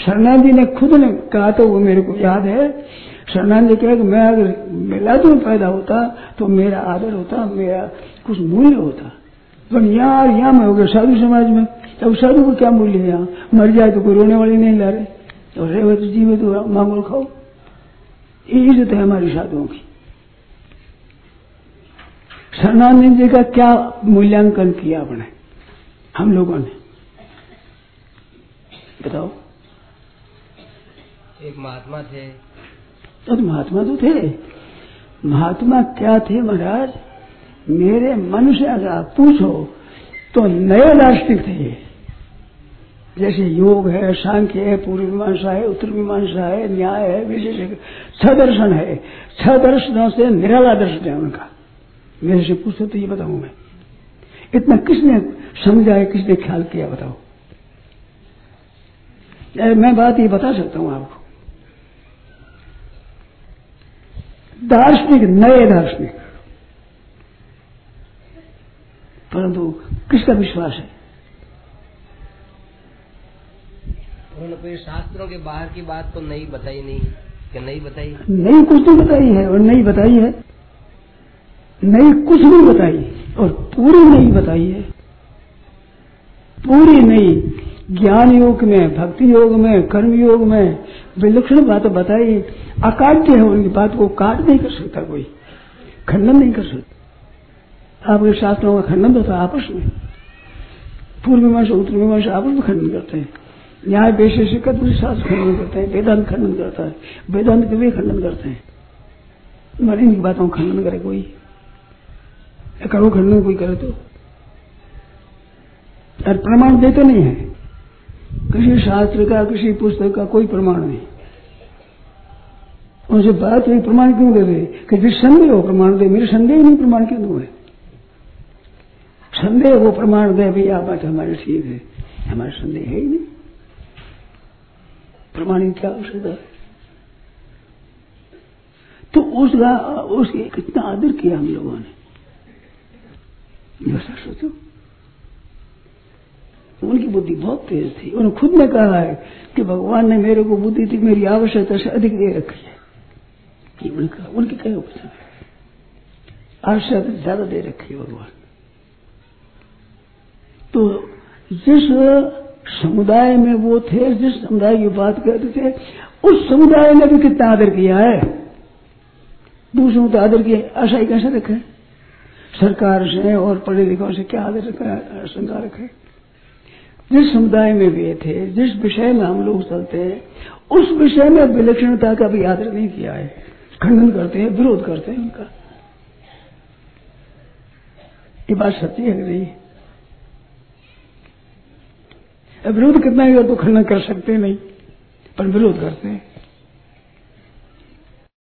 शरणान जी ने खुद ने कहा तो वो मेरे को याद है। शरणान जी कहा मैं अगर मिलाद में पैदा होता तो मेरा आदर होता, मेरा कुछ मूल्य होता। पर यहाँ यहाँ में हो गया साधु समाज में। अब साधु को क्या मूल्य है यहाँ? मर जाए तो कोई रोने वाले नहीं ला रहे और रहे तो जीवे तो मांगो खाओ। ये इज़्ज़त है हमारी साधुओं की। शरणानंद जी का क्या मूल्यांकन किया आपने, हम लोगों ने। बताओ। एक महात्मा थे। तो महात्मा तो थे। महात्मा क्या थे महाराज? मेरे मन से अगर आप पूछो तो नए दार्शनिक थे। जैसे योग है सांख्य है, पूर्व मीमांसा है, उत्तर मीमांसा है, न्याय है, विशेष छह दर्शन है। छह दर्शनों से निराला दर्शन है उनका। मेरे से पूछो तो ये बताऊँ मैं। इतना किसने समझा है, किसने ख्याल किया बताओ? मैं बात ये बता सकता हूँ आपको। दार्शनिक नए दार्शनिक। परंतु किसका विश्वास है? उन्होंने कोई शास्त्रों के बाहर की बात तो नहीं बताई नहीं कि नहीं बताई? नहीं कुछ तो बताई है और नहीं बताई है। नहीं कुछ नहीं बताई और पूरी नहीं बताई है। पूरी नहीं ज्ञान योग में भक्ति योग में कर्म योग में विलक्षण बात बताई। अकाट्य है उनकी बात को काट नहीं कर सकता कोई। खंडन नहीं कर सकता। आपके शास्त्रों का खंडन होता है आपस में। पूर्व मीमांसा उत्तर मीमांसा आपस में खंडन करते हैं। न्याय वैशेषिक शास्त्र खंडन करते हैं, वेदांत खंडन करता है। वेदांत के भी खंडन करते हैं। मरे इनकी बातों का खंडन करे कोई। करो खंडन कोई करे तो। प्रमाण देते नहीं है। किसी शास्त्र का किसी पुस्तक का कोई प्रमाण नहीं। उनसे बात हुई, प्रमाण क्यों दे रहे कि जिस संदेह हो, प्रमाण दे। मेरे संदेह नहीं, प्रमाण क्यों दो है संदेह वो प्रमाण दे भैया बात हमारे ठीक है। हमारे संदेह है ही नहीं। प्रमाण की क्या आवश्यकता है? तो उसका उसके कितना आदर किया हम लोगों ने। सोचो। उनकी बुद्धि बहुत तेज थी। उन्होंने खुद ने कहा है कि भगवान ने मेरे को बुद्धि थी, मेरी आवश्यकता से अधिक दे रखी है। ये उनका उनके वचन है। आवश्यकता ज़्यादा दे रखी है भगवान। तो जिस समुदाय में वो थे, जिस समुदाय की बात करते थे, उस समुदाय ने भी कितना आदर किया है। दूसरों का आदर किया आशा ही कैसे रखे? सरकार से और पढ़े लिखों से क्या आदर रखा शंका रखे? जिस समुदाय में वे थे, जिस विषय में हम लोग चलते हैं, उस विषय में विलक्षणता का भी आदर नहीं किया है। खंडन करते हैं, विरोध करते हैं उनका। ये बात सच्ची है नहीं? विरोध कितना ही तो खंडन कर सकते नहीं, पर विरोध करते हैं।